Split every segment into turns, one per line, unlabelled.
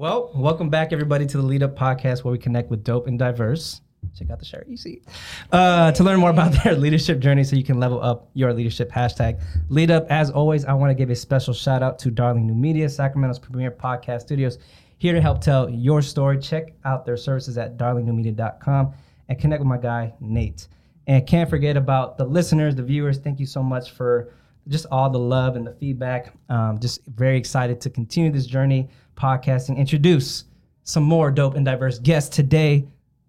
Well, welcome back, everybody, to the Lead Up Podcast, where we connect with dope and diverse. Check out the shirt, you see. Uh, to learn more about their leadership journey so you can level up your leadership. Hashtag Lead Up. As always, I want to give a special shout out to Darling New Media, Sacramento's premier podcast studios, here to help tell your story. Check out their services at darlingnewmedia.com and connect with my guy, Nate. And can't forget about the listeners, the viewers. Thank you so much for just all the love and the feedback. Um, just very excited to continue this journey podcasting. Introduce some more dope and diverse guests today.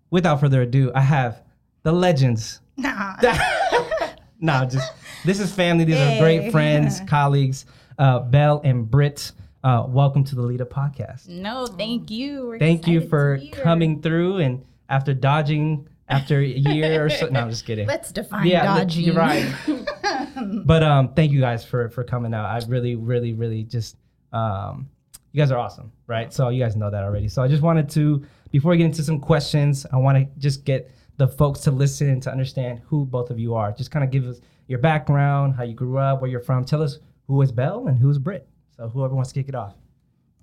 Without further ado, I have the legends.
Nah.
no, just this is family. These are great friends, colleagues. Uh, Belle and Britt, uh, welcome to the Up Podcast.
No, thank you. We're
Thank you for
to be here.
coming through and after dodging after a year or so. No, I'm just kidding.
Let's define
yeah,
dodging.
you're right. but um, thank you guys for for coming out. I really, really, really just um, you guys are awesome, right? So you guys know that already. So I just wanted to before we get into some questions, I want to just get the folks to listen and to understand who both of you are. Just kind of give us your background, how you grew up, where you're from. Tell us who is Belle and who is Britt. So whoever wants to kick it off.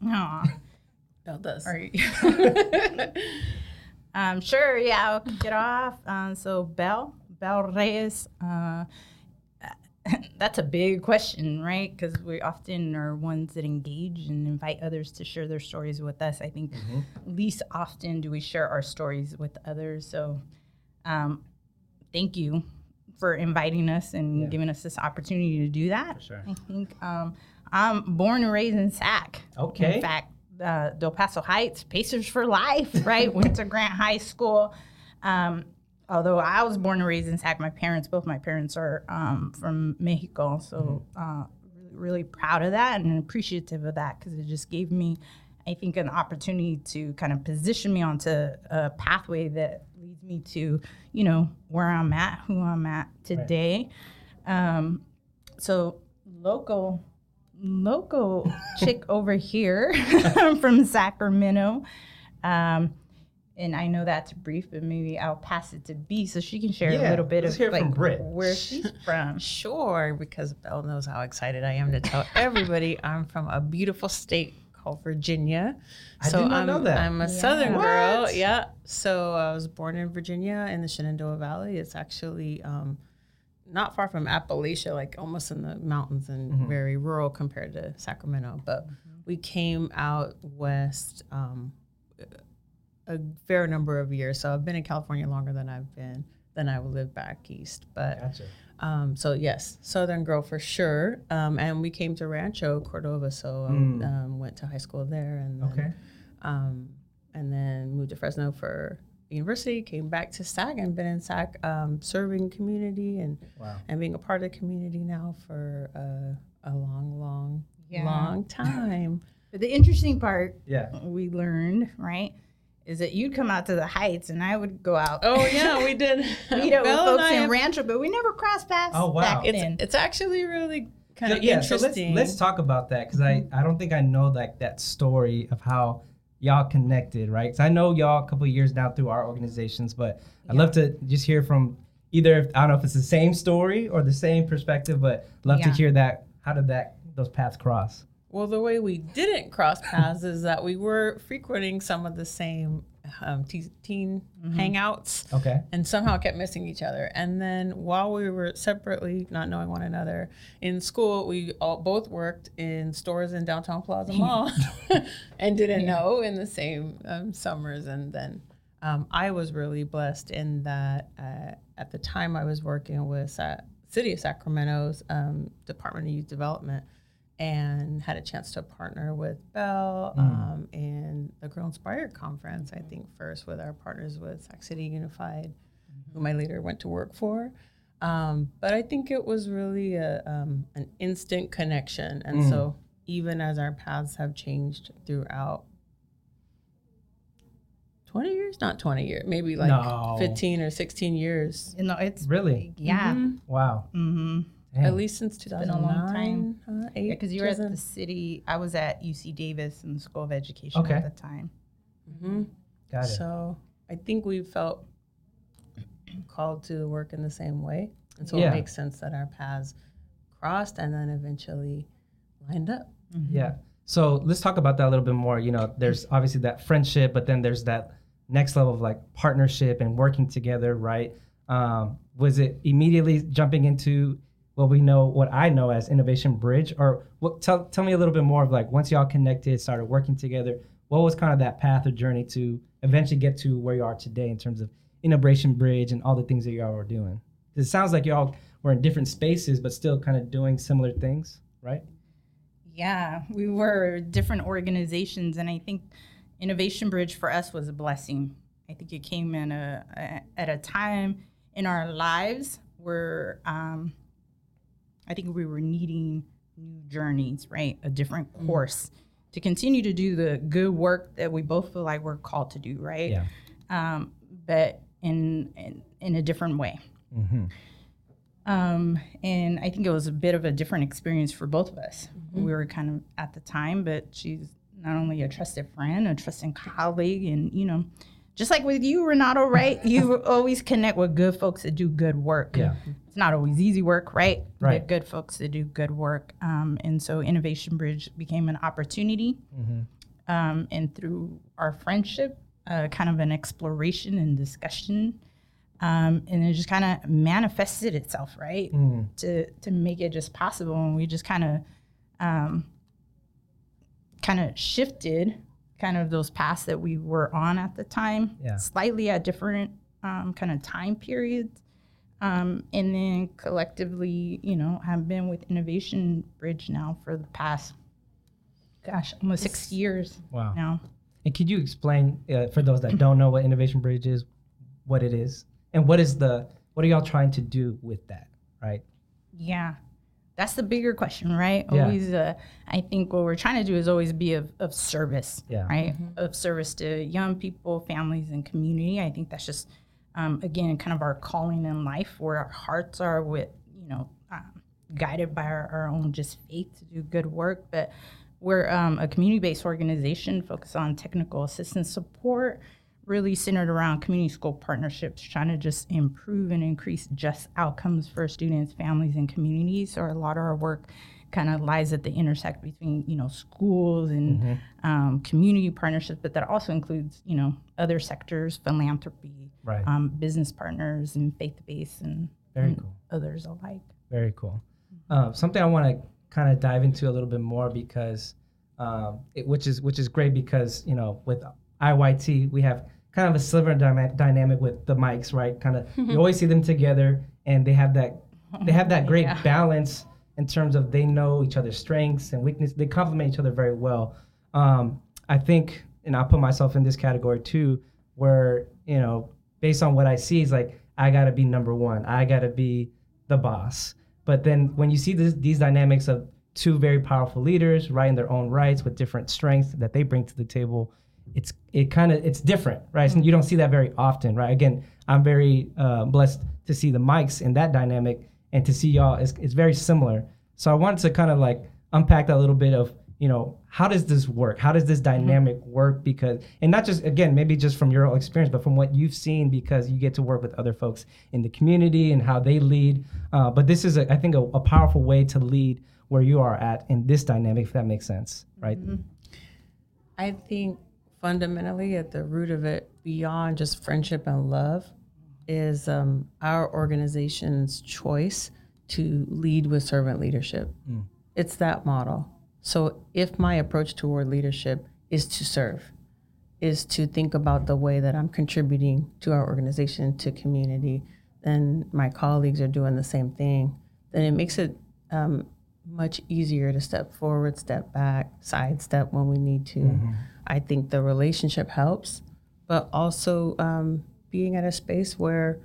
Aw.
Belle does.
All right. um, sure, yeah, I'll kick it off. Um, so, Belle, Belle Reyes, uh, that's a big question, right? Because we often are ones that engage and invite others to share their stories with us. I think least often do we share our stories with others. So, um, thank you for inviting us and
Yeah.
giving us this opportunity to do that.
Sure.
I think um, I'm born and raised in Sac.
Okay.
In fact, uh, Del Paso Heights, Pacers for life, right? Went to Grant High School. Um, although I was born and raised in Sac, my parents, both my parents are um, from Mexico. So uh, really, really proud of that and appreciative of that because it just gave me, I think, an opportunity to kind of position me onto a pathway that leads me to, you know, where I'm at, who I'm at today. Um, so local local chick over here from Sacramento. Um, and I know that's brief, but maybe I'll pass it to B so she can share
Yeah,
a little bit of like
Britt.
where she's from.
Sure, because Belle knows how excited I am to tell everybody I'm from a beautiful state called Virginia.
I did not
I'm,
know that.
I'm a
Yeah.
Southern girl. Yeah. So I was born in Virginia in the Shenandoah Valley. It's actually um, not far from Appalachia, like almost in the mountains and
Mm-hmm.
very rural compared to Sacramento. But we came out west um, a fair number of years. So I've been in California longer than I've been than I lived back east. But
Gotcha.
um, so yes, Southern girl for sure. Um, and we came to Rancho Cordova, so um, um, went to high school there, and then,
Okay.
um, and then moved to Fresno for university. Came back to SAC and been in SAC um, serving community and
Wow.
and being a part of the community now for uh, a long, long,
Yeah.
long time.
But the interesting part
Yeah.
we learned, right, is that you'd come out to the heights and I would go out.
oh yeah, we did.
meet up with
Belle and
folks
I
in
have-
Rancho, but we never crossed paths
Oh, wow.
back
It's
then.
it's actually really kind of
yeah, so let's, let's talk about that because I, mm-hmm. I don't think I know like that story of how y'all connected, right? Because I know y'all a couple of years now through our organizations, but I'd love to just hear from either I don't know if it's the same story or the same perspective, but love to hear that. How did that those paths cross?
Well, the way we didn't cross paths is that we were frequenting some of the same um, te- teen hangouts
Okay.
and somehow kept missing each other. And then while we were separately, not knowing one another, in school, we all both worked in stores in downtown Plaza Mall and didn't know in the same um, summers. And then um, I was really blessed in that uh, at the time I was working with Sa- City of Sacramento's um, Department of Youth Development and had a chance to partner with Belle um, in the Girl Inspired Conference, I think first with our partners with Sac City Unified, who my leader went to work for. Um, but I think it was really a, um, an instant connection. And so even as our paths have changed throughout 20 years, not 20 years, maybe like
No.
15 or 16 years,
you know, it's
Really?
yeah.
Mhm.
Wow.
Mm-hmm.
Dang.
at least since
been a
2009,
long time.
Uh, eight,
Yeah, because you were at the city. I was at UC Davis in the School of Education
Okay.
at the time.
Mhm.
Got it.
So I think we felt called to work in the same way. And so
Yeah.
it makes sense that our paths crossed and then eventually lined up.
Yeah. So let's talk about that a little bit more. You know, there's obviously that friendship, but then there's that next level of like partnership and working together, right? Um, was it immediately jumping into what we know, what I know as Innovation Bridge, or what? Tell tell me a little bit more of like once y'all connected, started working together. What was kind of that path or journey to eventually get to where you are today in terms of Innovation Bridge and all the things that y'all were doing? It sounds like y'all were in different spaces, but still kind of doing similar things, right?
Yeah, we were different organizations, and I think Innovation Bridge for us was a blessing. I think it came in a, a at a time in our lives where um, I think we were needing new journeys, right? A different course to continue to do the good work that we both feel like we're called to do, right?
Yeah.
Um, but in, in in a different way. Um, and I think it was a bit of a different experience for both of us. We were kind of at the time, but she's not only a trusted friend, a trusted colleague, and you know, just like with you, Renato, right? you always connect with good folks that do good work.
Yeah.
It's not always easy work, right?
Right.
But good folks that do good work. Um, and so Innovation Bridge became an opportunity. Um, and through our friendship, uh, kind of an exploration and discussion um, and it just kind of manifested itself, right? To to make it just possible, and we just kind of, um, kind of shifted, kind of those paths that we were on at the time,
Yeah.
slightly at different um, kind of time periods, um, and then collectively, you know, have been with Innovation Bridge now for the past, gosh, almost six years
Wow.
now.
And could you explain uh, for those that don't know what Innovation Bridge is, what it is, and what is the what are y'all trying to do with that, right?
Yeah. That's the bigger question, right?
Yeah.
Always, uh, I think what we're trying to do is always be of, of service,
Yeah.
right? Of service to young people, families, and community. I think that's just, um, again, kind of our calling in life where our hearts are with, you know, um, guided by our, our own just faith to do good work. But we're um, a community based organization focused on technical assistance support, really centered around community school partnerships, trying to just improve and increase just outcomes for students, families, and communities. So a lot of our work kind of lies at the intersect between you know schools and um, community partnerships, but that also includes you know other sectors, philanthropy,
Right.
um, business partners, and faith based and,
Very
and
cool.
others alike.
Very cool. Uh, something I want to kind of dive into a little bit more because, um, it, which is which is great because you know with IYT we have kind of a similar dyma- dynamic with the mics, right? Kind of you always see them together and they have that they have that great
Yeah.
balance in terms of they know each other's strengths and weaknesses. They complement each other very well. Um, I think, and I'll put myself in this category too, where you know, based on what I see, is like I gotta be number one. I gotta be the boss. But then when you see this, these dynamics of two very powerful leaders, right, in their own rights with different strengths that they bring to the table, it's it kind of it's different, right? And you don't see that very often, right? Again, I'm very uh, blessed to see the mics in that dynamic and to see y'all. It's, it's very similar. So I wanted to kind of like unpack that a little bit of you know how does this work? How does this dynamic work? Because and not just again maybe just from your experience, but from what you've seen because you get to work with other folks in the community and how they lead. Uh, but this is a, I think a, a powerful way to lead where you are at in this dynamic, if that makes sense, right?
I think fundamentally at the root of it, beyond just friendship and love, is um, our organization's choice to lead with servant leadership. It's that model. So if my approach toward leadership is to serve, is to think about the way that I'm contributing to our organization, to community, then my colleagues are doing the same thing, then it makes it um, much easier to step forward, step back, sidestep when we need to. I think the relationship helps, but also um, being at a space where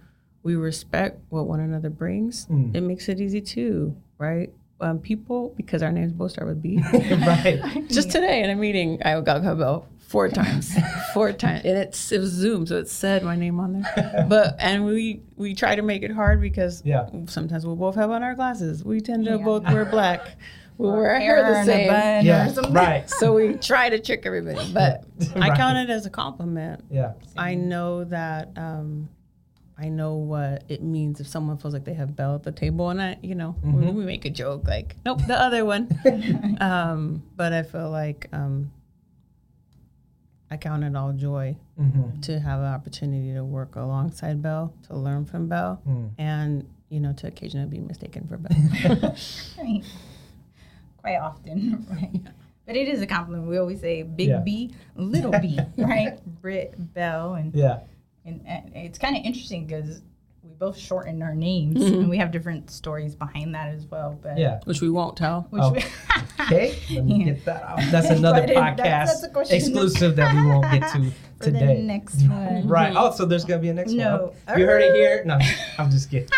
we respect what one another brings, it makes it easy too, right? Um, people, because our names both start with B.
right.
Just today in a meeting, I got about four times, four times, and it's it was Zoom, so it said my name on there. But and we we try to make it hard because
Yeah.
sometimes we'll both have on our glasses. We tend to
Yeah.
both wear black. We wear our hair the same.
bun
Yeah. Right.
So we try to trick everybody, but I count it as a compliment.
Yeah.
I know that um, I know what it means if someone feels like they have Belle at the table, and I, you know, we, we make a joke like, "Nope, the other one." um, but I feel like um, I count it all joy
Mm-hmm.
to have an opportunity to work alongside Belle, to learn from Belle,
Mm.
and you know, to occasionally be mistaken for Belle.
Right. Quite often, right? But it is a compliment. We always say big
Yeah.
B, little B, right? Britt, Belle, and
Yeah.
and, and it's kind of interesting because we both shorten our names and we have different stories behind that as well. But
Yeah.
Which we won't tell.
which
Oh.
we,
Okay, let me get that off. That's another podcast
that's- that's
exclusive that we won't get to
for the
today.
next one.
Right. Oh, so there's gonna be a next
No.
one. You heard it here. No, I'm just kidding.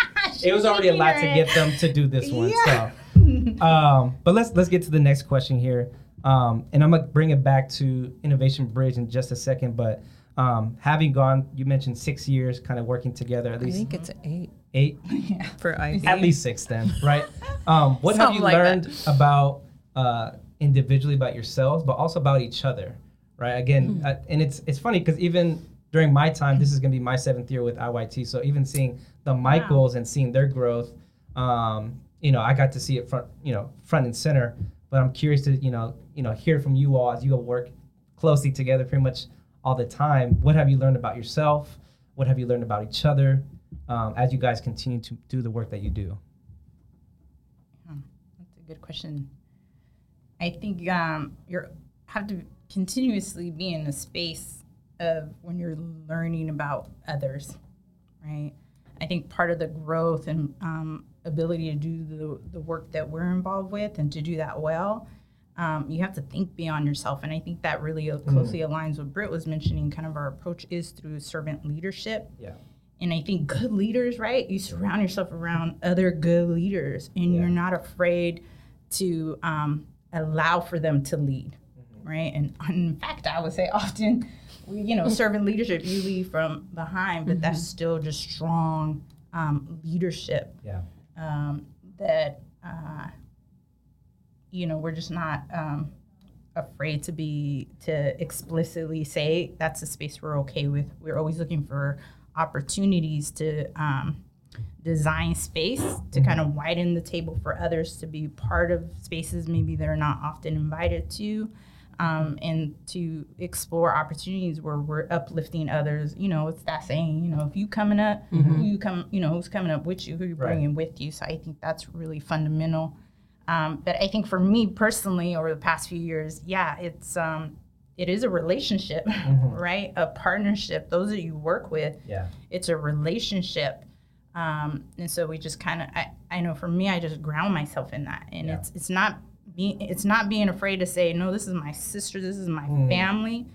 It was already a lot to get them to do this one.
Yeah.
So, um, but let's let's get to the next question here. Um, and I'm gonna bring it back to Innovation Bridge in just a second. But um, having gone, you mentioned six years, kind of working together, at least.
I think it's eight
eight,
for IB.
at least six, then, right? Um, what have you
like that.
learned about uh, individually about yourselves, but also about each other, right? Again, uh, and it's it's funny because even during my time, this is gonna be my seventh year with IYT, so even seeing the Michaels and seeing their growth, um, you know, I got to see it front, you know, front and center. But I'm curious to, you know, you know, hear from you all as you all work closely together, pretty much all the time. What have you learned about yourself? What have you learned about each other um, as you guys continue to do the work that you do?
That's a good question. I think um, you have to continuously be in a space of when you're learning about others, right? I think part of the growth and um, ability to do the, the work that we're involved with and to do that well, um, you have to think beyond yourself. And I think that really uh, closely aligns with Britt was mentioning. Kind of our approach is through servant leadership.
Yeah.
And I think good leaders, right? You surround yourself around other good leaders, and
Yeah.
you're not afraid to um, allow for them to lead,
Mm-hmm.
right? And in fact, I would say often, we, you know, servant leadership, you lead from behind, but that's still just strong um, leadership
Yeah.
um, that uh, you know we're just not um, afraid to be to explicitly say that's a space we're okay with. We're always looking for opportunities to um, design space to kind of widen the table for others to be part of spaces maybe they're not often invited to. Um, and to explore opportunities where we're uplifting others. You know, it's that saying. You know, if you coming up, who you come, you know, who's coming up with you, who you
Right.
bringing with you. So I think that's really fundamental. Um, but I think for me personally, over the past few years, yeah, it's um, it is a relationship, right? A partnership. Those that you work with,
Yeah.
it's a relationship. Um, and so we just kind of, I, I know for me, I just ground myself in that, and
Yeah.
it's it's not being it's not being afraid to say no. This is my sister. This is my
Mm.
family.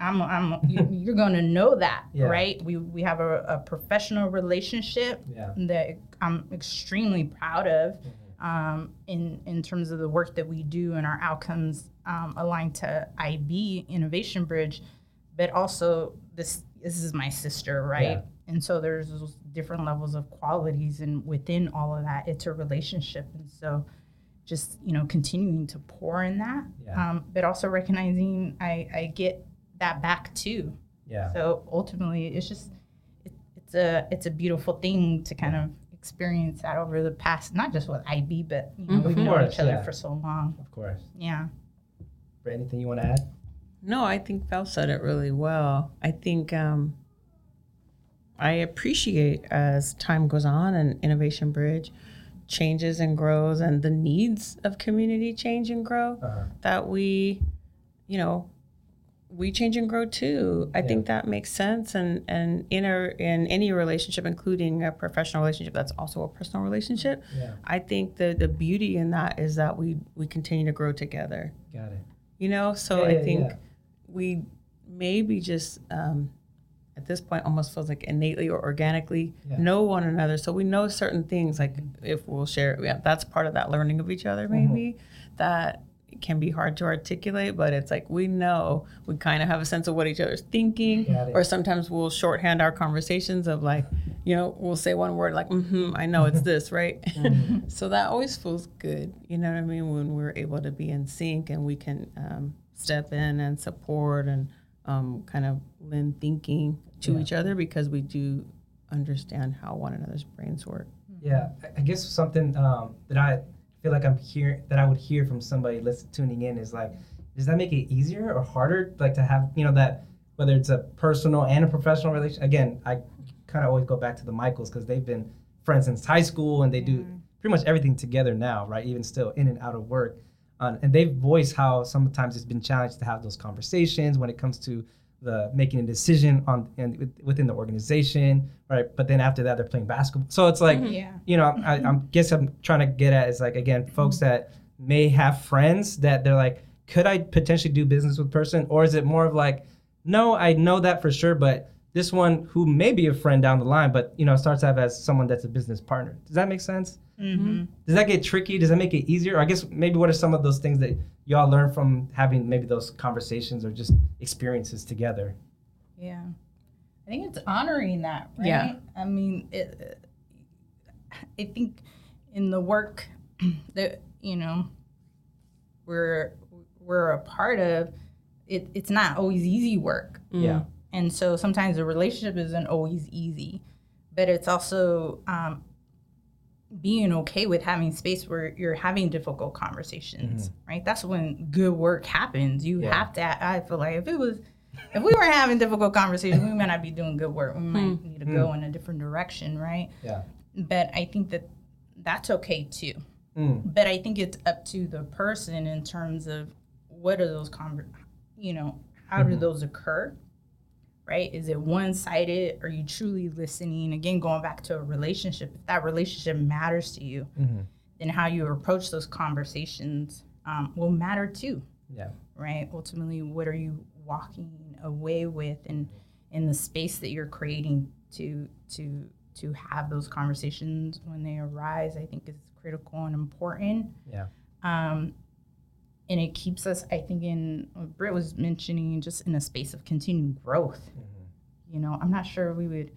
I'm, I'm you, you're going to know that,
Yeah.
right? We we have a, a professional relationship
Yeah.
that I'm extremely proud of
Mm-hmm.
Um, in in terms of the work that we do and our outcomes um, aligned to IB Innovation Bridge, but also this this is my sister, right?
Yeah.
And so there's those different levels of qualities, and within all of that, it's a relationship, and so just you know continuing to pour in that,
Yeah.
um, but also recognizing I, I get that back too.
Yeah.
So ultimately, it's just it, it's a it's a beautiful thing to kind of experience that over the past, not just with IB, but you know,
Mhm.
we've
Of
known each other
yeah.
for so long.
Of course.
Yeah.
For anything you want to add?
No, I think Val said it really well. I think um, I appreciate as time goes on and Innovation Bridge changes and grows and the needs of community change and grow
Uh-huh.
that we, you know, we change and grow too. I think that makes sense and and in a, in any relationship including a professional relationship that's also a personal relationship.
Yeah.
I think the the beauty in that is that we we continue to grow together
Got it.
you know so
Yeah,
i
yeah,
think
yeah.
we maybe just um, at this point almost feels like innately or organically
Yeah.
know one another so we know certain things like if we'll share yeah, that's part of that learning of each other
Mm-hmm.
maybe that can be hard to articulate but it's like we know we kind of have a sense of what each other's thinking or sometimes we'll shorthand our conversations of like you know we'll say one word like mm-hmm i know it's this right
Mm-hmm.
so that always feels good you know what i mean when we're able to be in sync and we can um, step in and support and um, kind of lend thinking to
Yeah.
each other because we do understand how one another's brains work.
Yeah, I- I guess something um, that I feel like I'm hearing that I would hear from somebody listen, tuning in is like, does that make it easier or harder, like to have you know that whether it's a personal and a professional relation? Again, I kind of always go back to the Michaels because they've been friends since high school and they do pretty much everything together now, right? Even still in and out of work, uh, and they've voiced how sometimes it's been challenged to have those conversations when it comes to the making a decision on and within the organization, right? But then after that, they're playing basketball. So it's like, mm-hmm.
Yeah.
you know, I, I'm guess I'm trying to get at is like again, folks mm-hmm. that may have friends that they're like, could I potentially do business with person, or is it more of like, no, I know that for sure, but this one who may be a friend down the line, but you know, starts out as someone that's a business partner. Does that make sense?
Mm-hmm.
Does that get tricky? Does that make it easier? Or I guess maybe what are some of those things that y'all learn from having maybe those conversations or just experiences together?
Yeah. I think it's honoring that, right?
Yeah.
I mean, it, I think in the work that, you know, we're we're a part of, it, it's not always easy work.
Yeah.
And so sometimes the relationship isn't always easy, but it's also um, being okay with having space where you're having difficult conversations, mm-hmm. right? That's when good work happens. You
Yeah.
have to, I feel like if it was, if we weren't having difficult conversations, we might not be doing good work. We hmm. might need to go hmm. in a different direction, right?
Yeah.
But I think that that's okay too.
Mm.
But I think it's up to the person in terms of what are those conver- you know, how do mm-hmm. those occur? Right? Is it one sided? Are you truly listening? Again, going back to a relationship, if that relationship matters to you,
Mhm.
then how you approach those conversations um, will matter too
Yeah.
right? Ultimately, what are you walking away with, and in the space that you're creating to to to have those conversations when they arise, I think is critical and important.
Yeah.
Um, and it keeps us, I think, in what Britt was mentioning, just in a space of continued growth. You know, I'm not sure we would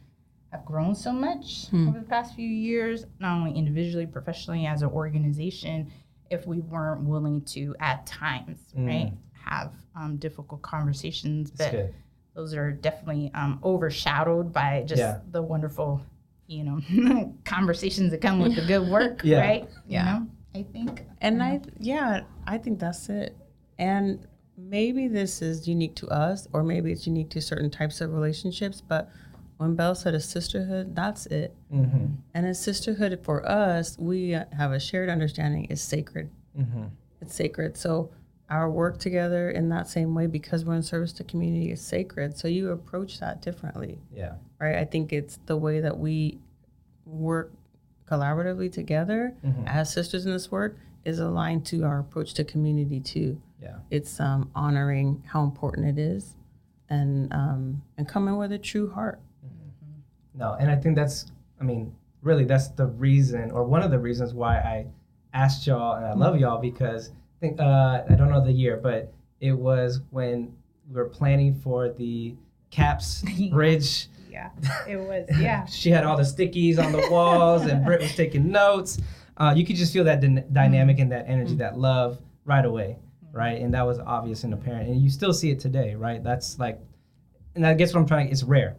have grown so much over the past few years, not only individually, professionally, as an organization, if we weren't willing to, at times, right, have um, difficult conversations.
That's
But
good.
those are definitely um, overshadowed by just
Yeah.
the wonderful, you know, conversations that come with the good work,
Yeah.
right?
Yeah.
You know, I think.
And I, yeah, I think that's it. And maybe this is unique to us, or maybe it's unique to certain types of relationships. But when Belle said a sisterhood, that's it.
Mm-hmm.
And a sisterhood for us, we have a shared understanding is sacred.
Mm-hmm.
It's sacred. So our work together in that same way, because we're in service to community, is sacred. So you approach that differently,
Yeah.
right? I think it's the way that we work collaboratively together
Mhm.
as sisters in this work is aligned to our approach to community too.
Yeah.
It's um, honoring how important it is, and um, and coming with a true heart.
No, and I think that's, I mean, really, that's the reason, or one of the reasons why I asked y'all, and I love y'all because I think, uh, I don't know the year, but it was when we were planning for the CAPS bridge.
Yeah, it was. Yeah.
she had all the stickies on the walls, and Britt was taking notes. Uh, you could just feel that dyn- dynamic and that energy, that love right away, right? And that was obvious and apparent. And you still see it today, right? That's like, and I guess what I'm trying, it's rare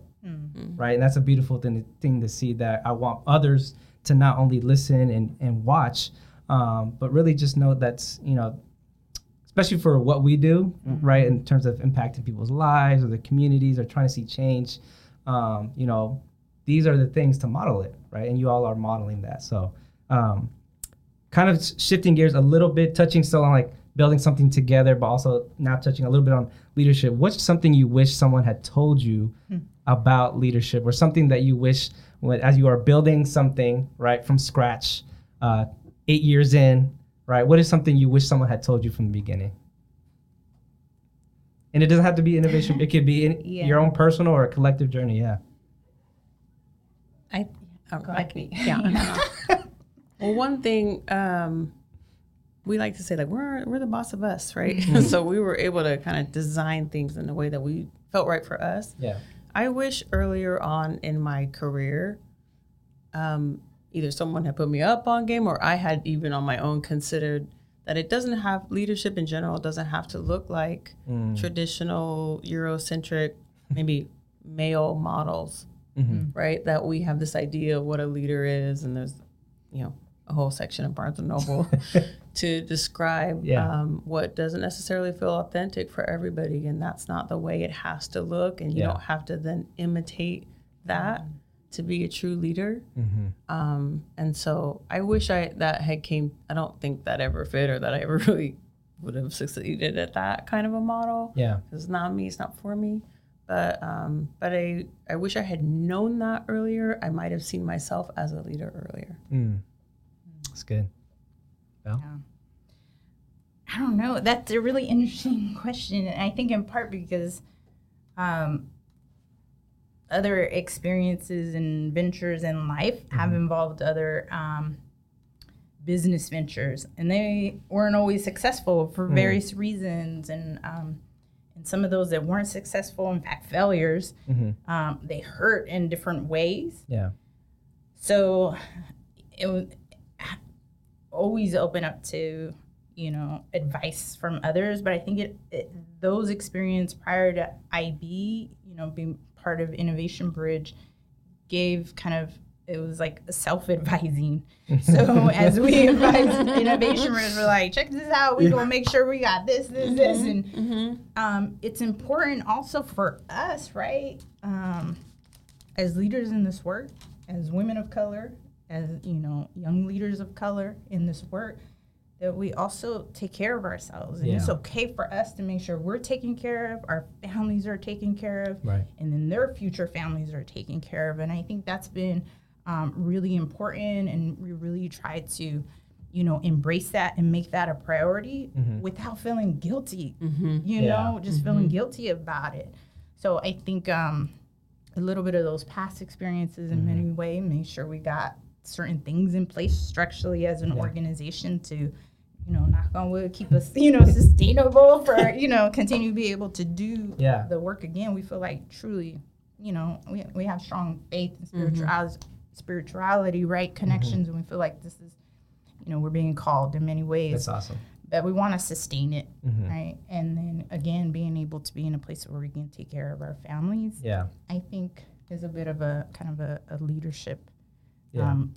right? And that's a beautiful thing, thing to see that I want others to not only listen and, and watch, um, but really just know that's, you know, especially for what we do, right, in terms of impacting people's lives or the communities or trying to see change, um, you know, these are the things to model it, right? And you all are modeling that. So, um, kind of shifting gears a little bit, touching still on like building something together, but also now touching a little bit on leadership. What's something you wish someone had told you about leadership, or something that you wish, when, as you are building something right from scratch, uh, eight years in, right? What is something you wish someone had told you from the beginning? And it doesn't have to be innovation; it could be in
Yeah.
your own personal or a collective journey. Yeah.
I, oh,
Go
I can- yeah. Well, one thing um, we like to say, like we're we're the boss of us, right? so we were able to kind of design things in a way that we felt right for us.
Yeah.
I wish earlier on in my career, um, either someone had put me up on game or I had even on my own considered that it doesn't have leadership in general doesn't have to look like
Mm.
traditional Eurocentric, maybe male models. right? That we have this idea of what a leader is, and there's, you know, a whole section of Barnes and Noble to describe
Yeah.
um, what doesn't necessarily feel authentic for everybody, and that's not the way it has to look, and you
Yeah.
don't have to then imitate that to be a true leader.
Mm-hmm.
Um, and so I wish I that had came. I don't think that ever fit, or that I ever really would have succeeded at that kind of a model.
Yeah.
It's not me. It's not for me. But um, but I I wish I had known that earlier. I might have seen myself as a leader earlier.
Mm. That's good.
I don't know. That's a really interesting question. And I think in part because um, other experiences and ventures in life have involved other um, business ventures, and they weren't always successful for various reasons. And um, and some of those that weren't successful, in fact, failures,
Mm-hmm.
um, they hurt in different ways.
Yeah.
So it was always open up to, you know, advice from others. But I think it, it those experience prior to IB, you know, being part of Innovation Bridge, gave kind of it was like self-advising. So as we advised Innovation Bridge, we're like, check this out. We gonna make sure we got this, this, this, and um, it's important also for us, right? Um, as leaders in this work, as women of color, as you know, young leaders of color in this work, that we also take care of ourselves. And it's okay for us to make sure we're taken care of, our families are taken care of,
Right.
and then their future families are taken care of. And I think that's been um, really important, and we really try to, you know, embrace that and make that a priority without feeling guilty. You
Mm-hmm. Yeah.
know, just feeling guilty about it. So I think um, a little bit of those past experiences in many
Mm-hmm.
ways make sure we got certain things in place structurally as an organization to you know knock on wood keep us you know sustainable for you know continue to be able to do
Yeah.
the work again we feel like truly you know we, we have strong faith and spirituality spirituality right connections and we feel like this is you know we're being called in many ways
That's awesome.
but we want to sustain it
Mhm.
right and then again being able to be in a place where we can take care of our families
Yeah.
I think is a bit of a kind of a, a leadership
Yeah.
um,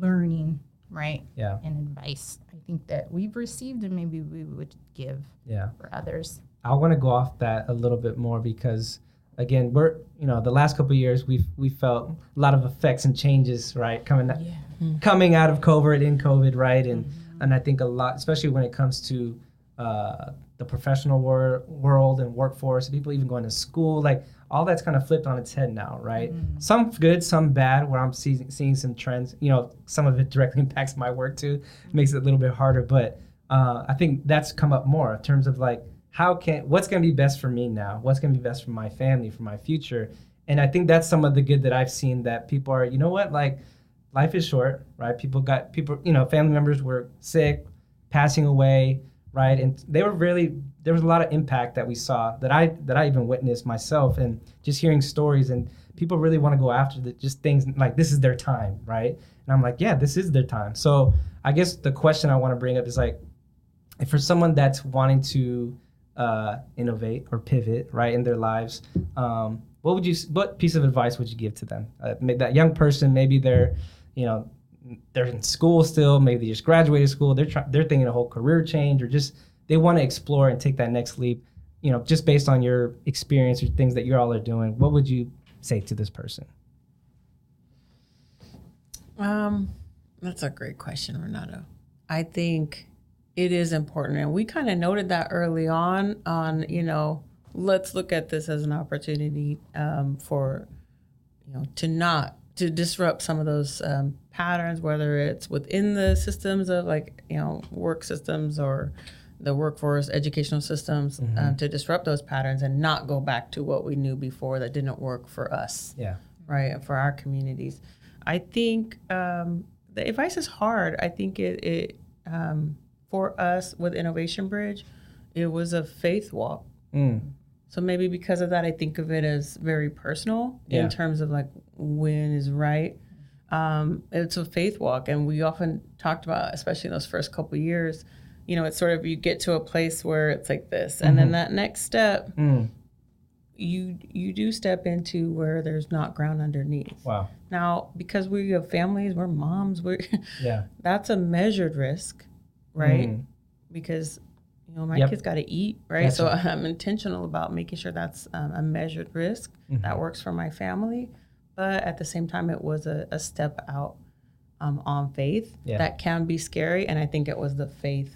learning, right?
Yeah.
And advice. I think that we've received and maybe we would give
Yeah.
for others.
I want to go off that a little bit more because again, we're you know the last couple of years we've we felt a lot of effects and changes right coming
Yeah.
coming out of COVID in COVID right and and I think a lot especially when it comes to uh, the professional wor- world and workforce people even going to school like all that's kind of flipped on its head now right? Some good some bad where I'm seeing seeing some trends you know some of it directly impacts my work too makes it a little bit harder but uh, I think that's come up more in terms of like how can what's going to be best for me now? What's going to be best for my family for my future? And i think that's some of the good that i've seen that people are you know what like life is short right? People got people you know family members were sick passing away right? And they were really there was a lot of impact that we saw that i that i even witnessed myself and just hearing stories and people really want to go after the, just things like this is their time right? And i'm like yeah this is their time. So i guess the question i want to bring up is like for someone that's wanting to uh, innovate or pivot right in their lives, um, what would you what piece of advice would you give to them? Uh, that young person, maybe they're, you know, they're in school still, maybe they just graduated school, they're trying, they're thinking a whole career change, or just they want to explore and take that next leap. You know, just based on your experience or things that you all are doing, what would you say to this person?
Um, that's a great question, Renato. I think it is important, and we kind of noted that early on. On you know, let's look at this as an opportunity um, for you know to not to disrupt some of those um, patterns, whether it's within the systems of like you know work systems or the workforce educational systems um, to disrupt those patterns and not go back to what we knew before that didn't work for us.
Yeah.
right for our communities. I think um, the advice is hard. I think it, it um, for us with innovation bridge it was a faith walk.
Mm.
So maybe because of that i think of it as very personal
Yeah.
in terms of like when is right um, it's a faith walk and we often talked about especially in those first couple of years you know it's sort of you get to a place where it's like this and then that next step
Mm.
you you do step into where there's not ground underneath.
Wow.
Now, because we have families, we're moms, we're
Yeah.
that's a measured risk, right?
Mm.
Because you know my
Yep.
kids got to eat, right?
That's
so
right.
I'm intentional about making sure that's um, a measured risk
Mm-hmm.
that works for my family, but at the same time, it was a, a step out um, on faith
Yeah.
that can be scary, and I think it was the faith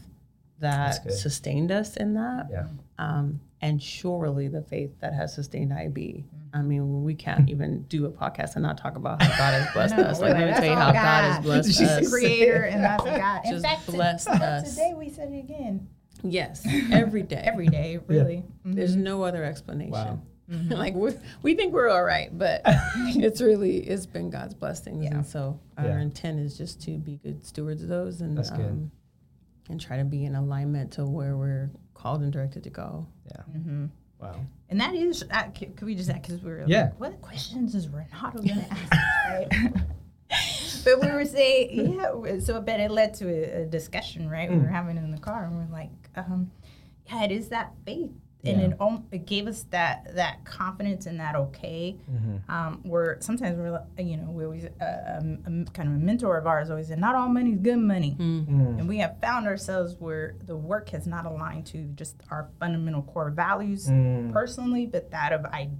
that sustained us in that,
Yeah.
um, and surely the faith that has sustained IB. I mean, we can't even do a podcast and not talk about how God has blessed
No,
us. Like, let me tell you how God has blessed
She's
He's
us.
the creator, and that's God. In
Just
fact, to-
blessed us.
today we said it again.
Yes, every day.
Every day, really. Mhm.
There's no other explanation.
Wow.
like we we think we're all right, but it's really it's been God's blessings,
Yeah.
and so our
Yeah.
intent is just to be good stewards of those, and
That's good.
um, and try to be in alignment to where we're called and directed to go.
Yeah.
Mm-hmm.
Wow.
And that is, uh, could we just ask, because we were
Yeah.
like, what questions is Renato going to ask right? But we were saying, yeah, so but it led to a, a discussion, right? We
Mm.
were having in the car, and we're like, um, yeah, it is that faith. And
Yeah.
it, al- it gave us that that confidence and that okay.
Mm-hmm.
Um, where sometimes we're, you know, we always uh, um, um, kind of a mentor of ours always said, not all money is good money.
Mm.
And we have found ourselves where the work has not aligned to just our fundamental core values
Mm.
personally, but that of IB,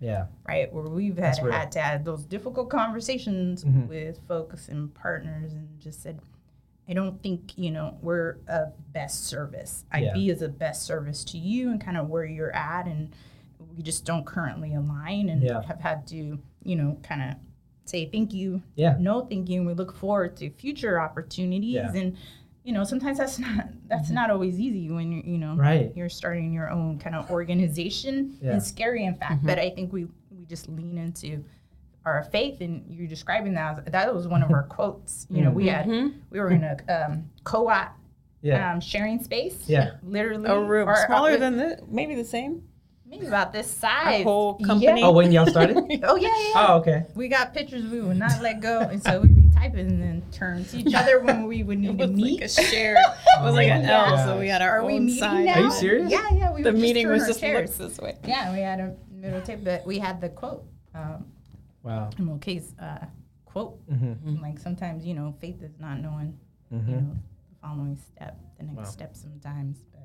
Yeah.
right? Where we've had, had to have those difficult conversations
Mhm.
with folks and partners and just said, I don't think, you know, we're a best service.
Yeah.
IB is a best service to you and kind of where you're at. And we just don't currently align and
Yeah.
have had to, you know, kind of say thank you
Yeah.
no thank you and we look forward to future opportunities
Yeah.
and you know sometimes that's not that's not always easy when you're you know
Right.
you're starting your own kind of organization
Yeah.
it's scary in fact but i think we we just lean into our faith and you're describing that as, that was one of our quotes you know we had we were in a um, co-op
Yeah.
um, sharing space
Yeah.
literally
A room
or, uh,
smaller
with-
than this, maybe the same.
maybe about this size
whole
Yeah.
company?
oh, when y'all started?
oh yeah yeah
oh, okay.
we got pictures we would not let go and so we'd be typing and then turn to each other when we would need to
It was
meet
like a share. It was like an
Yeah.
L, so we had our
Are we
own
meeting
side.
now?
Are you serious?
Yeah, yeah. We
The meeting was just
chairs.
looks this way.
Yeah, we had a middle table, but we had the quote. Um,
Wow.
MLK's uh, quote.
Mm-hmm.
Like sometimes, you know, faith is not knowing,
Mm-hmm.
you know, the following step, the next
Wow.
step sometimes. But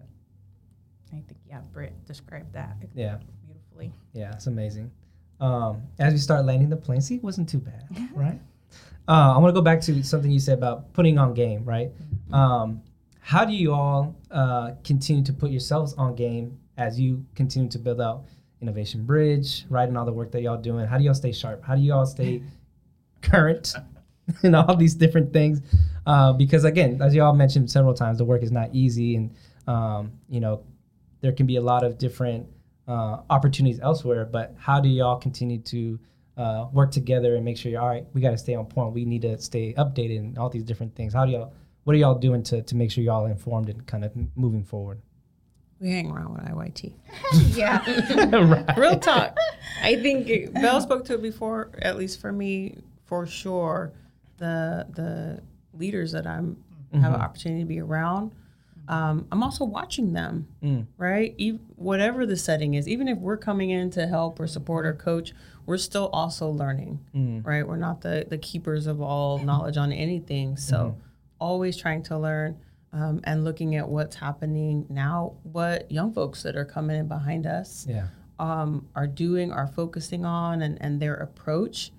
I think, yeah, Britt described that
Yeah.
beautifully.
Yeah, it's amazing. Um, as we start landing the plane, see, it wasn't too bad, right? Uh, I want to go back to something you said about putting on game, right? Um, how do you all uh, continue to put yourselves on game as you continue to build out Innovation Bridge, right, and all the work that y'all doing? How do y'all stay sharp? How do y'all stay current in all these different things? Uh, because again, as y'all mentioned several times, the work is not easy, and um, you know there can be a lot of different uh, opportunities elsewhere. But how do y'all continue to uh, work together and make sure you're all right? We got to stay on point. We need to stay updated and all these different things. How do y'all? What are y'all doing to to make sure y'all informed and kind of moving forward?
We hang around with IYT.
yeah.
right.
Real talk. I think it- Belle spoke to it before, at least for me, for sure. The the leaders that I'm have an opportunity to be around. Um, I'm also watching them,
Mm.
right? Ev whatever the setting is, even if we're coming in to help or support or coach, we're still also learning,
Mm.
right? We're not the the keepers of all knowledge on anything, so always trying to learn um, and looking at what's happening now, what young folks that are coming in behind us
Yeah.
um, are doing, are focusing on, and, and their approach,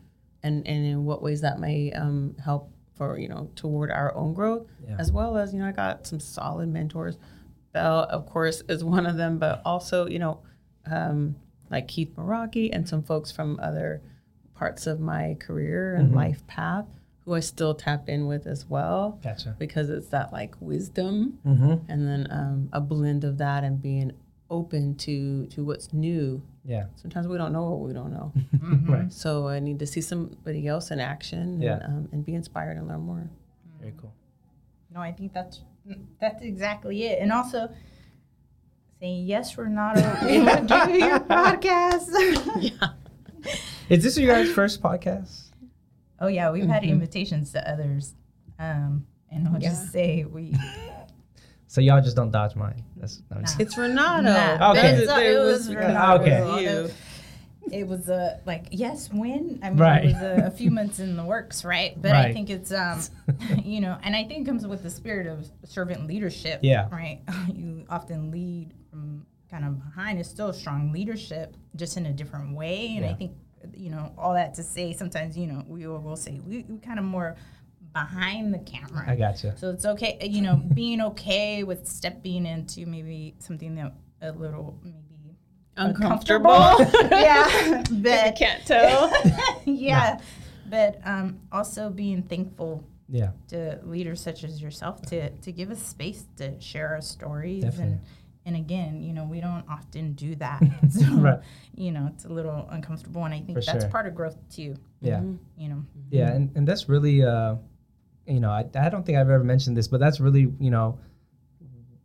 and, and in what ways that may um, help for you know toward our own growth,
Yeah.
as well as you know I got some solid mentors. Belle, of course, is one of them, but also you know um, like Keith Maraki and some folks from other parts of my career and life path who I still tap in with as well
Gotcha.
because it's that like wisdom
Mm-hmm.
and then um, a blend of that and being open to to what's new.
Yeah.
Sometimes we don't know what we don't know,
Right.
so I need to see somebody else in action
Yeah.
and, um, and be inspired and learn more.
Very cool.
No, I think that's that's exactly it. And also saying yes, Renato, we will do your podcast.
Yeah,
Is this your guys' first podcast?
oh yeah, we've had
Mhm.
invitations to others. Um, and I'll just say we
So y'all just don't dodge mine. That's no, I'm
it's Renato.
Nah,
Okay.
it's- it was
it
Renato.
Okay.
it was a like yes when I mean
Right.
it was a, a few months in the works right but I think it's um you know and I think it comes with the spirit of servant leadership
Yeah.
right you often lead from kind of behind it's still strong leadership just in a different way and I think you know all that to say sometimes you know we will will say we, we kind of more behind the camera
I gotcha.
so it's okay, you know, being okay with stepping into maybe something that a little maybe
Uncomfortable.
yeah,
I
but
can't tell.
yeah, but um, also being thankful
Yeah.
to leaders such as yourself to to give us space to share our stories
Definitely.
and and again, you know, we don't often do that. So,
Right.
you know, it's a little uncomfortable and I think
For
that's
sure.
part of growth too,
Yeah.
you know.
Yeah, and, and that's really, uh, you know, I, I don't think I've ever mentioned this, but that's really, you know,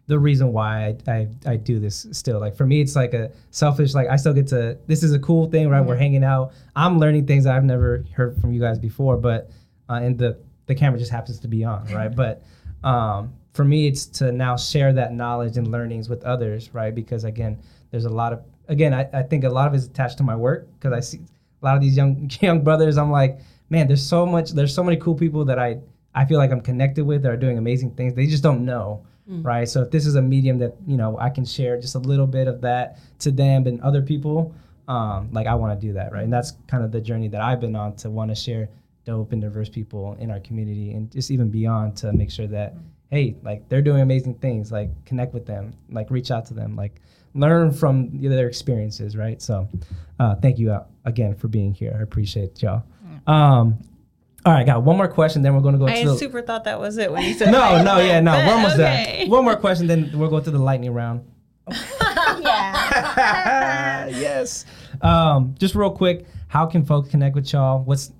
the reason why I, I, I do this still. Like for me, it's like a selfish, like I still get to, this is a cool thing, right? We're hanging out. I'm learning things I've never heard from you guys before, but, uh, and the, the camera just happens to be on, right? But um, for me, it's to now share that knowledge and learnings with others, right? Because again, there's a lot of, again, I, I think a lot of it is attached to my work because I see a lot of these young young brothers. I'm like, man, there's so much, there's so many cool people that I I feel like I'm connected with that are doing amazing things. They just don't know, right? So if this is a medium that you know I can share just a little bit of that to them and other people, um, like I want to do that, right? And that's kind of the journey that I've been on to want to share dope and diverse people in our community and just even beyond to make sure that hey, like they're doing amazing things, like connect with them, like reach out to them, like learn from their experiences, right? So, uh, thank you uh, again for being here. I appreciate y'all. Um, all right, got one more question, then we're going to go
I
to the.
super thought that was it when you said
no, no, yeah, no. We're almost
Okay.
done. One more question, then we'll go to the lightning round.
yeah.
yes. Um, just real quick, how can folks connect with y'all? What's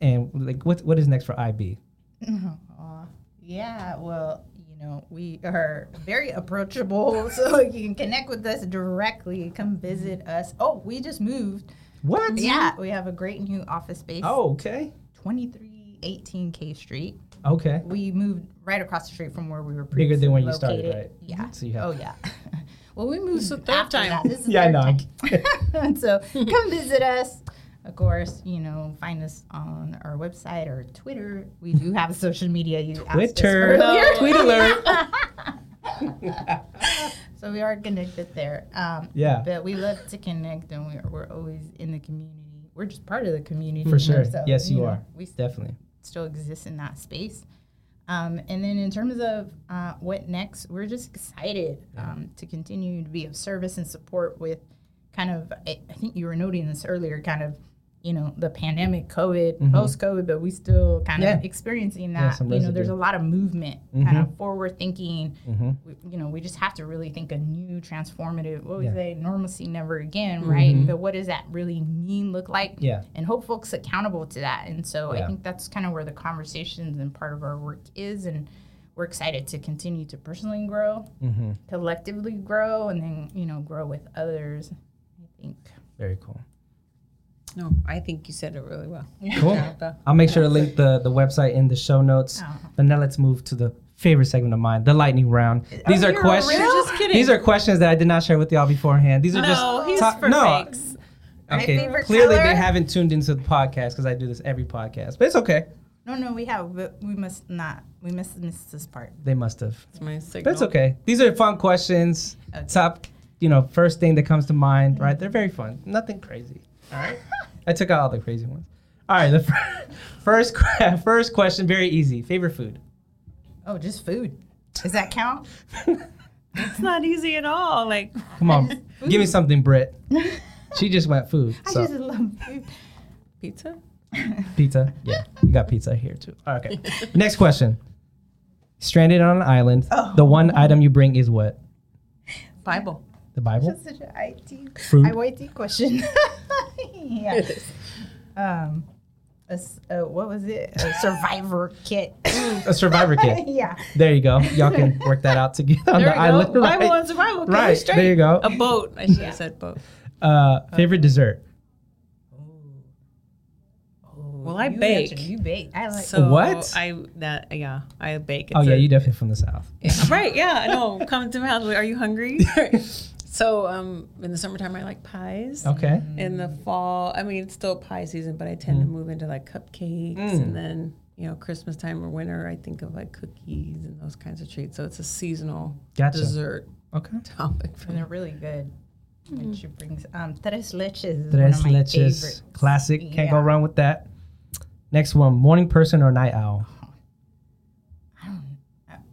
and like what what is next for IB?
Aw, yeah, well, you know, we are very approachable, so you can connect with us directly. Come visit us. Oh, we just moved.
What?
Yeah, we have a great new office space.
Oh, okay.
2318 K Street.
Okay.
We moved right across the street from where we were
Bigger than
previously
when you started, right?
Yeah.
So you have-
oh yeah. well, we moved
the third
after
time.
that. This is
Yeah, I know.
So come visit us. Of course, you know, find us on our website or Twitter. We do have social media. You
Twitter.
earlier.
Tweet alert.
so we are connected there. Um,
Yeah.
But we love to connect, and we're, we're always in the community. We're just part of the community.
For sure.
so,
yes, you
know,
are.
We
Definitely.
Still exists in that space. Um, and then in terms of uh, what next, we're just excited um, to continue to be of service and support with kind of, I I think you were noting this earlier, kind of, you know, the pandemic, COVID, post COVID, but we still kind
Mm-hmm. Yeah.
of experiencing that.
some
you know, there's a lot of movement, kind of forward thinking.
Mm-hmm.
We, you know, we just have to really think a new transformative, what we
Yeah.
say, normalcy never again, right?
Mhm.
But what does that really mean, look like?
Yeah.
and hold folks accountable to that. And so
Yeah.
I think that's kind of where the conversations and part of our work is. And we're excited to continue to personally grow,
Mm-hmm.
collectively grow, and then, you know, grow with others. I think.
Very cool.
No, I think you said it really well.
Cool.
Jonathan.
I'll make sure to link the, the website in the show notes.
Oh.
But now let's move to the favorite segment of mine, the lightning round. Oh, These
Oh,
are
you're
questions.
Just kidding.
These are questions that I did not share with y'all beforehand. These are
no,
just
he's
top-
for
no.
fakes.
Okay,
favorite
clearly
color?
they haven't tuned into the podcast because I do this every podcast, but it's okay.
No, no, we have, but we must not. We must miss this part.
They must have.
It's my
But
signal.
it's okay. These are fun questions.
Okay.
Top, you know, first thing that comes to mind, right? Mm-hmm. They're very fun. Nothing crazy. All right. I took out all the crazy ones. All right. The fir- first que- first question, very easy. Favorite food.
Oh, just food. Does that count?
It's not easy at all. Like,
Come on, give me something, Britt. She just went food.
I
So
just love food.
pizza?
pizza. Yeah, we got pizza here too. Okay. Next question. Stranded on an island.
Oh.
The one item you bring is what?
Bible.
The Bible.
That's such an IT,
Fruit.
IT question. yeah. Um, a s uh, what was it? A survivor kit.
A survivor kit.
yeah.
There you go. Y'all can work that out together on
There
the
we
island. Right.
Bible and survival. Okay,
Right,
straight.
there you go.
A boat. I should have said boat.
Uh, favorite dessert.
Well, I
You
bake.
answered, You bake. I like.
So
What?
I that yeah, I bake.
Oh yeah,
a-
you definitely from the south.
right. Yeah, I know. Come to my house. Are you hungry? So um, in the summertime, I like pies.
Okay.
In the fall, I mean, it's still pie season, but I tend to move into like cupcakes,
Mm.
and then you know, Christmas time or winter, I think of like cookies and those kinds of treats. So it's a seasonal
Gotcha.
dessert
Okay.
topic for
And they're really good. And she brings um, tres leches. is
Tres
one of my
leches.
favorites.
Classic. Can't go wrong with that. Next one. Morning person or night owl?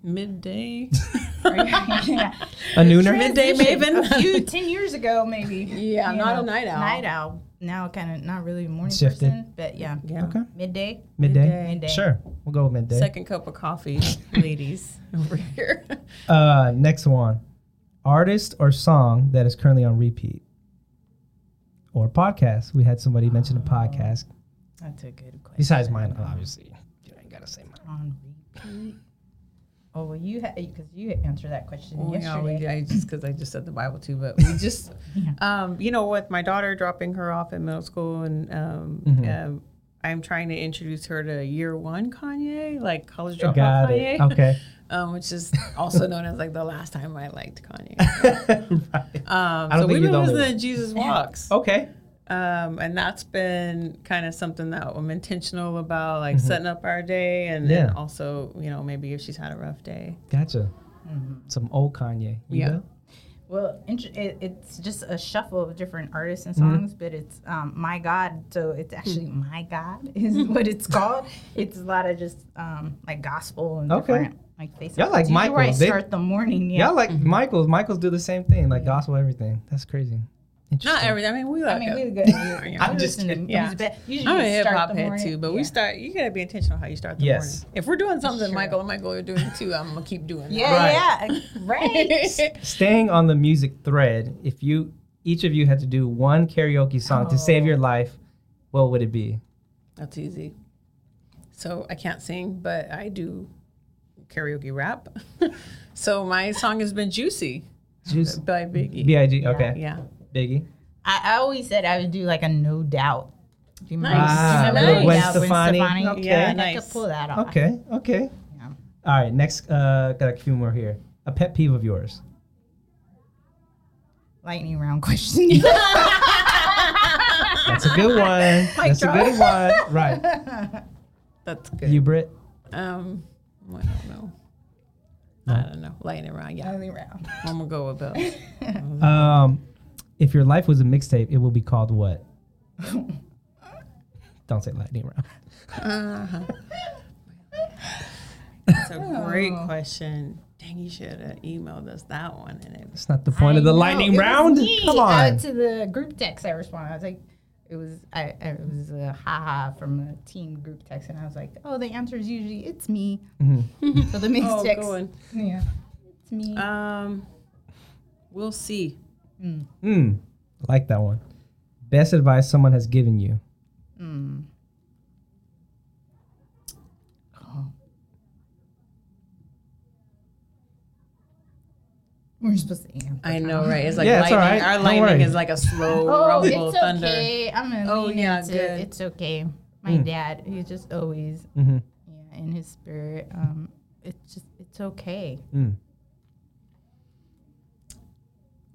Midday.
yeah.
A nooner?
Midday maven.
A few ten years ago, maybe.
Yeah,
You
not a night owl.
Night owl. Now, kind of not really a morning
Shifted.
person, but yeah,
Yeah.
Okay.
midday.
Midday?
Midday.
Midday.
Sure. We'll go with midday.
Second cup of coffee, ladies over here.
Uh, next one. Artist or song that is currently on repeat? Or podcast. We had somebody mention a podcast.
That's a good question.
Besides mine, obviously. You ain't gotta say mine.
on repeat. Oh well, you had because you answered that question
Well, yeah, we,
yesterday.
I just because I just said the Bible too, but we just,
Yeah.
um, you know, with my daughter dropping her off in middle school, and um,
Mhm.
um, I'm trying to introduce her to year one Kanye, like college dropout
Got
Kanye,
it. Okay.
um, which is also known as like the last time I liked Kanye.
right.
Um,
don't
so
think
we've
you're
been listening to Jesus Walks.
Okay.
Um, and that's been kind of something that I'm intentional about, like setting up our day, and then
Mm-hmm.
Also, you know, maybe if she's had a rough day.
Gotcha. Some old Kanye. You
Yeah.
know?
Well, int- it, it's just a shuffle of different artists and
Mm-hmm.
songs, but it's um, my God. So it's actually my God is what it's called. It's a lot of just um, like gospel and
Okay.
different like face.
Y'all like
It's usually where I
They-
start the morning. Yeah.
Y'all like Michaels. Michaels do the same thing, like gospel everything. That's crazy.
Not
Interesting.
every. I mean, we like.
I mean, we're good.
Yeah.
I'm just kidding.
Yeah.
Usually
I'm a hip hop head too, but we start. You gotta be intentional how you start the
Yes.
morning. If we're doing something,
Sure.
Michael and Michael are doing too, I'm gonna keep doing
Yeah,
Right.
yeah, right.
Staying on the music thread, if you each of you had to do one karaoke song to save
Oh.
your life, what would it be?
That's easy. So I can't sing, but I do karaoke rap. so my song has been "Juicy"
Juice.
by Biggie.
B I G. Okay.
Yeah.
Biggie.
I, I always said I would do like a no doubt. Do you
Nice.
Ah,
remember
little
No
Gwen
Doubt,
Stefani. Okay.
Yeah,
I
nice.
could pull that off.
Okay. Okay.
Yeah.
All right. Next, uh, got a few more here. A pet peeve of yours.
Lightning round question.
That's a good one. That's a good one. Right.
That's good.
You, Britt.
um, I don't know. I don't know. Lightning round. Yeah.
Lightning round.
I'm gonna go with Bill.
Um, if your life was a mixtape, it will be called what? Don't say lightning round.
Uh-huh. That's a great question. Dang, you should have emailed us that one. And it
It's not the point of the
know,
lightning
it was
round.
me.
Come
Uh,
on.
to the group text, I responded. I was like, it was I, I it was a haha from a team group text, and I was like, oh, the answer is usually it's me.
Mhm.
So the mix
oh,
text,
good one.
yeah, it's me.
Um, we'll see.
Mm.
Mm, I like that one. Best advice someone has given you.
Mm. Oh. We're supposed to answer.
I know, right? It's like
Yeah, it's
lightning.
all right.
Our
Don't
lightning
worry.
is like a slow
Oh,
rumble
it's
thunder.
okay. I'm gonna
Oh,
lean
yeah,
into
good.
It's okay. My
Mm.
dad, he's just always
Mm-hmm.
yeah in his spirit. Um, it's just it's okay.
Mm.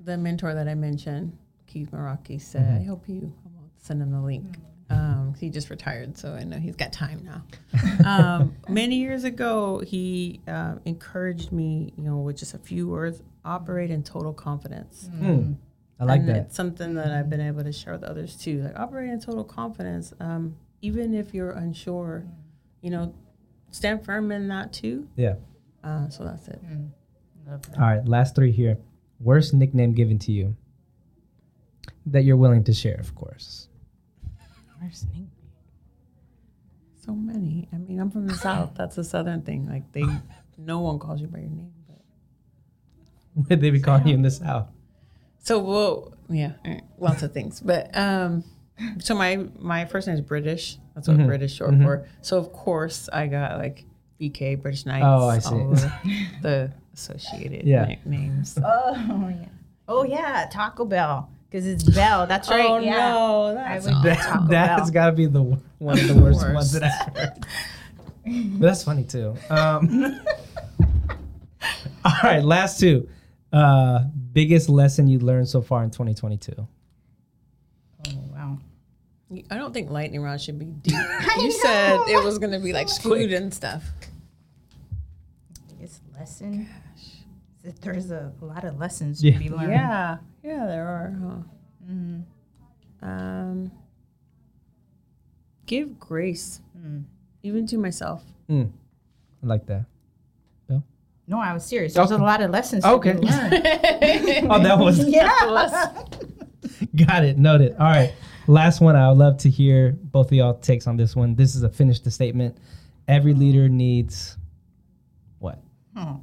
The mentor that I mentioned, Keith Maraki, said,
Mhm.
"I hope you." I'm gonna send him the link. Um, he just retired, so I know he's got time now. um, many years ago, he uh, encouraged me, you know, with just a few words, operate in total confidence.
Mm. I like
and
that.
It's something that I've been able to share with others too. Like operate in total confidence, um, even if you're unsure. You know, stand firm in that too.
Yeah.
Uh, so that's it.
Love that.
All right. Last three here. Worst nickname given to you that you're willing to share, of course.
Worst name.
So many. I mean, I'm from the south. That's a southern thing. Like they, no one calls you by your name. But
Would they be calling you in the South?
so well, yeah, lots of things. But um, so my my first name is British. That's what
Mhm.
British short
Mhm.
for. So of course I got like BK British Knights.
Oh, I see.
all the, the associated
Yeah.
nicknames.
Oh yeah. Oh yeah, Taco Bell. Because it's Belle. That's right.
Oh
yeah.
no,
I
that's
would-
awful.
That,
Taco
that
Bell.
has got to be the one of the worst,
Worst.
ones that I've heard. But that's funny too. Um, all right, last two. Uh, biggest lesson you learned so far in 2022.
Oh wow.
I don't think lightning rod should be deep. You said it was gonna be like food and stuff.
Biggest lesson. Is that There's a, a lot of lessons
Yeah.
to be learned.
Yeah, yeah, there are. Huh? Um, give grace, even to myself.
Mm, I like that.
No, I was serious. There's
Okay.
a lot of lessons
Okay.
to be learned.
Oh, that was
yeah.
got it. Noted. All right. Last one. I would love to hear both of y'all takes on this one. This is a finish the statement. Every leader needs what?
Oh,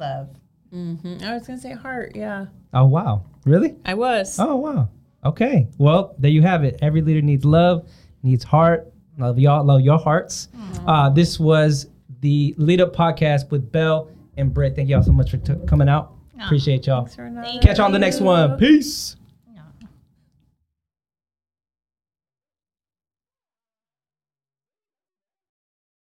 love.
Mm-hmm. I was gonna say heart. Yeah,
Oh wow. Really?
I was.
Oh wow. Okay. Well, there you have it. Every leader needs love, needs heart. Love y'all. Love your hearts. Uh, this was the Lead Up Podcast with Belle and Britt. Thank y'all so much for t- coming out. Appreciate y'all.
Thanks for
Catch you on the next one. Peace.